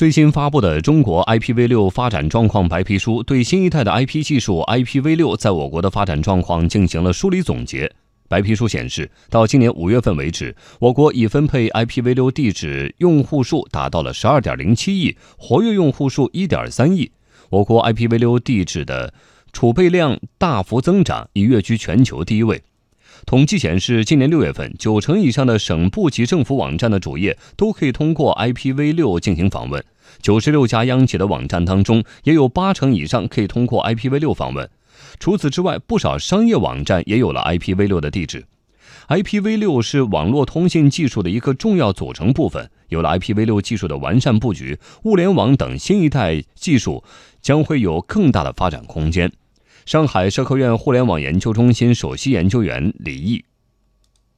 最新发布的《中国 IPv6 发展状况白皮书》对新一代的 IP 技术 IPv6 在我国的发展状况进行了梳理总结。白皮书显示，到今年五月份为止，我国已分配 IPv6 地址用户数达到了十二点零七亿，活跃用户数一点三亿。我国 IPv6 地址的储备量大幅增长，已跃居全球第一位。统计显示，今年六月份，九成以上的省部级政府网站的主页都可以通过 IPv6 进行访问。九十六家央企的网站当中，也有八成以上可以通过 IPv6 访问。除此之外，不少商业网站也有了 IPv6 的地址。IPv6 是网络通信技术的一个重要组成部分。有了 IPv6 技术的完善布局，物联网等新一代技术将会有更大的发展空间。上海社科院互联网研究中心首席研究员李毅：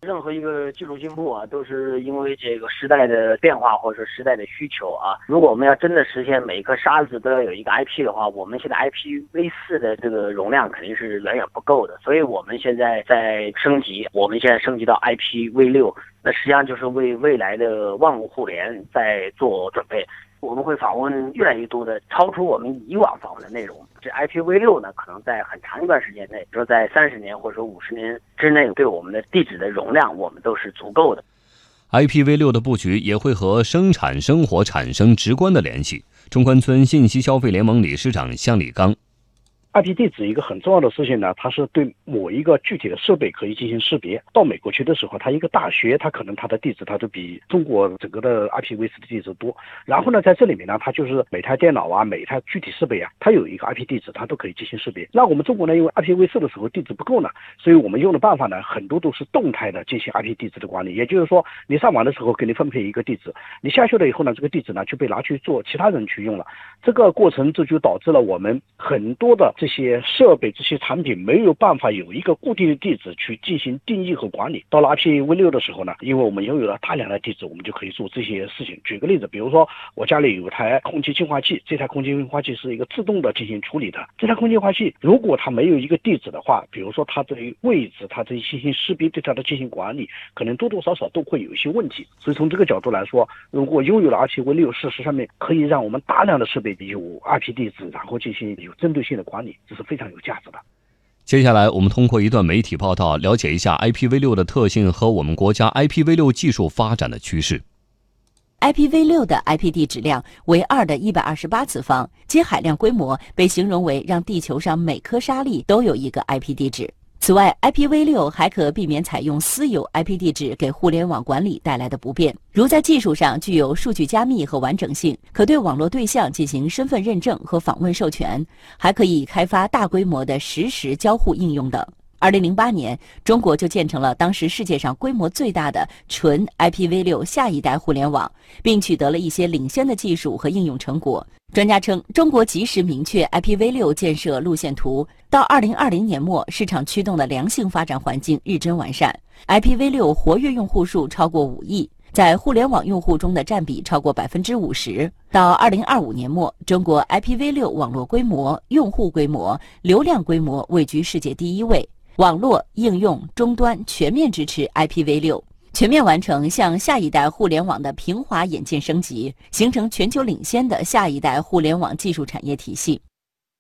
任何一个技术进步啊，都是因为这个时代的变化或者说时代的需求啊。如果我们要真的实现每一颗沙子都要有一个 IP 的话，我们现在 IPv 四的这个容量肯定是远远不够的。所以我们现在在升级，我们现在升级到 IPv 六，那实际上就是为未来的万物互联在做准备。我们会访问越来越多的超出我们以往访问的内容。这 IPv6 呢，可能在很长一段时间内，比如说在三十年或者说五十年之内，对我们的地址的容量，我们都是足够的。IPv6 的布局也会和生产生活产生直观的联系。中关村信息消费联盟理事长向礼刚。IP 地址一个很重要的事情呢，它是对某一个具体的设备可以进行识别。到美国去的时候，它一个大学，它可能它的地址它都比中国整个的 IPv4 的地址多。然后呢，在这里面呢，它就是每台电脑啊，每台具体设备啊，它有一个 IP 地址，它都可以进行识别。那我们中国呢，因为 IPv4 的时候地址不够呢，所以我们用的办法呢，很多都是动态的进行 IP 地址的管理。也就是说，你上网的时候给你分配一个地址，你下去了以后呢，这个地址呢就被拿去做其他人去用了。这个过程这就导致了我们很多的这些设备。这些产品没有办法有一个固定的地址去进行定义和管理。到了 IPv6 的时候呢，因为我们拥有了大量的地址，我们就可以做这些事情。举个例子，比如说我家里有台空气净化器，这台空气净化器是一个自动的进行处理的。这台空气净化器如果它没有一个地址的话，比如说它对于位置，它这些信息识别对它的进行管理，可能多多少少都会有一些问题。所以从这个角度来说，如果拥有了 IPv6，事实上面可以让我们大量的设备有 IP 地址，然后进行有针对性的管理，这是非常有价值的。接下来，我们通过一段媒体报道，了解一下 IPv6 的特性和我们国家 IPv6 技术发展的趋势。IPv6 的 IP 地址量为二的一百二十八次方，接海量规模被形容为让地球上每颗沙粒都有一个 IP 地址。此外，IPv6 还可避免采用私有 IP 地址给互联网管理带来的不便，如在技术上具有数据加密和完整性，可对网络对象进行身份认证和访问授权，还可以开发大规模的实时交互应用等。二零零八年，中国就建成了当时世界上规模最大的纯 IPv6 下一代互联网，并取得了一些领先的技术和应用成果。专家称，中国及时明确 IPv6 建设路线图，到二零二零年末，市场驱动的良性发展环境日臻完善，IPv6 活跃用户数超过五亿，在互联网用户中的占比超过百分之五十。到二零二五年末，中国 IPv6 网络规模、用户规模、流量规模位居世界第一位。网络应用终端全面支持 IPv6，全面完成向下一代互联网的平滑演进升级，形成全球领先的下一代互联网技术产业体系。